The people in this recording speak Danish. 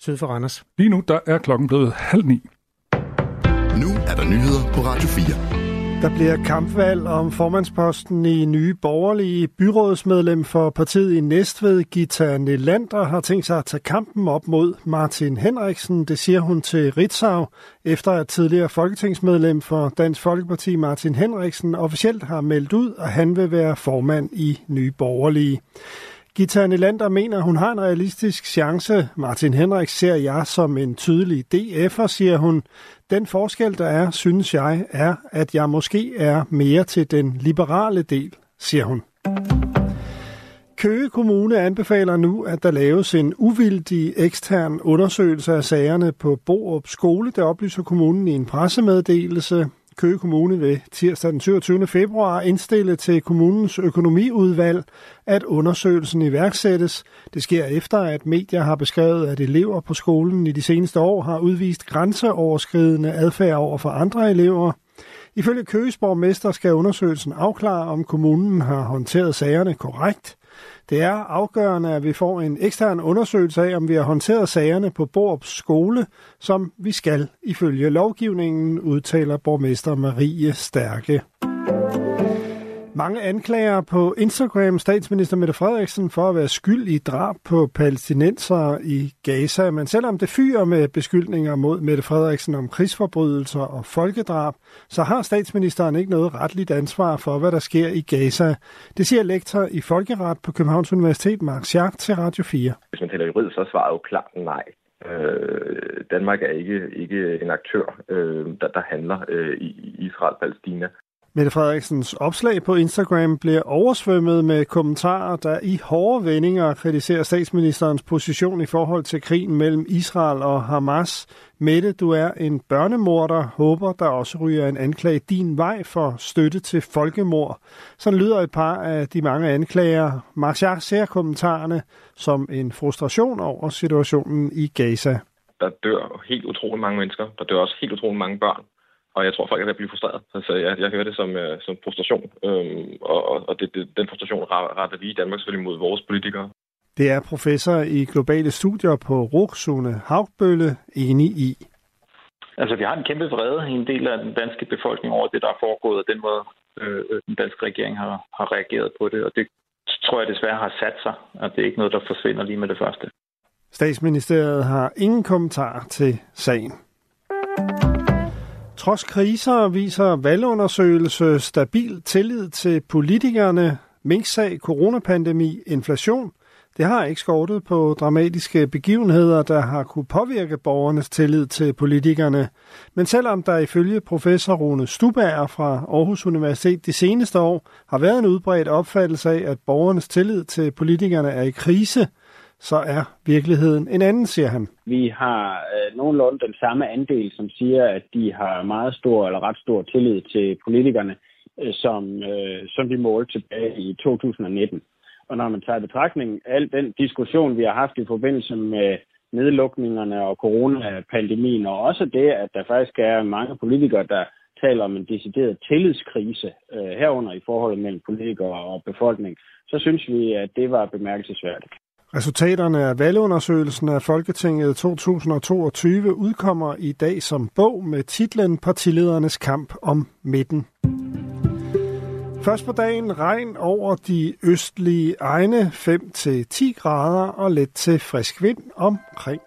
syd for Randers. Lige nu der er klokken blevet halv ni. Nu er der nyheder på Radio 4. Der bliver kampvalg om formandsposten i nye borgerlige. Byrådsmedlem for partiet i Næstved, Gita Nelander, har tænkt sig at tage kampen op mod Martin Henriksen. Det siger hun til Ritzau, efter at tidligere folketingsmedlem for Dansk Folkeparti Martin Henriksen officielt har meldt ud, at han vil være formand i nye borgerlige. Gita Nelander mener, hun har en realistisk chance. Martin Henrik ser jeg som en tydelig DF'er, siger hun. Den forskel, der er, synes jeg, er, at jeg måske er mere til den liberale del, siger hun. Køge Kommune anbefaler nu, at der laves en uvildig ekstern undersøgelse af sagerne på Borup Skole. Det oplyser kommunen i en pressemeddelelse. Køge Kommune vil tirsdag den 27. februar indstille til kommunens økonomiudvalg, at undersøgelsen iværksættes. Det sker efter, at medier har beskrevet, at elever på skolen i de seneste år har udvist grænseoverskridende adfærd over for andre elever. Ifølge Køges borgmester skal undersøgelsen afklare, om kommunen har håndteret sagerne korrekt. Det er afgørende, at vi får en ekstern undersøgelse af, om vi har håndteret sagerne på Borup skole, som vi skal ifølge lovgivningen, udtaler borgmester Marie Stærke. Mange anklager på Instagram statsminister Mette Frederiksen for at være skyld i drab på palæstinenser i Gaza. Men selvom det fyrer med beskyldninger mod Mette Frederiksen om krigsforbrydelser og folkedrab, så har statsministeren ikke noget retligt ansvar for, hvad der sker i Gaza. Det siger lektor i folkeret på Københavns Universitet, Mark Schack, til Radio 4. Hvis man taler juridisk, så svarer jo klart nej. Øh, Danmark er ikke, ikke en aktør, øh, der, der handler øh, i Israel-Palæstina. Mette Frederiksens opslag på Instagram bliver oversvømmet med kommentarer, der i hårde vendinger kritiserer statsministerens position i forhold til krigen mellem Israel og Hamas. Mette, du er en børnemorder, håber der også ryger en anklage din vej for støtte til folkemord. Sådan lyder et par af de mange anklager. Marciar ser kommentarerne som en frustration over situationen i Gaza. Der dør helt utrolig mange mennesker. Der dør også helt utrolig mange børn og jeg tror, folk er ved at blive frustreret. Altså, jeg, jeg hører det som, uh, som frustration, øhm, og, og det, det, den frustration retter vi i Danmark selvfølgelig mod vores politikere. Det er professor i globale studier på Rugsune Havbølle enig i. Altså, vi har en kæmpe vrede i en del af den danske befolkning over det, der er foregået, og den måde, øh, den danske regering har, har reageret på det. Og det tror jeg desværre har sat sig, og det er ikke noget, der forsvinder lige med det første. Statsministeriet har ingen kommentar til sagen. Trods kriser viser valgundersøgelse stabil tillid til politikerne, minksag, coronapandemi, inflation. Det har ikke skortet på dramatiske begivenheder, der har kunne påvirke borgernes tillid til politikerne. Men selvom der ifølge professor Rune Stubager fra Aarhus Universitet de seneste år har været en udbredt opfattelse af, at borgernes tillid til politikerne er i krise, så er virkeligheden en anden, siger han. Vi har øh, nogenlunde den samme andel, som siger, at de har meget stor eller ret stor tillid til politikerne, øh, som, øh, som vi målte tilbage i 2019. Og når man tager i betragtning al den diskussion, vi har haft i forbindelse med nedlukningerne og coronapandemien, og også det, at der faktisk er mange politikere, der taler om en decideret tillidskrise øh, herunder i forholdet mellem politikere og befolkning, så synes vi, at det var bemærkelsesværdigt. Resultaterne af valgundersøgelsen af Folketinget 2022 udkommer i dag som bog med titlen Partiledernes kamp om midten. Først på dagen regn over de østlige egne 5-10 grader og let til frisk vind omkring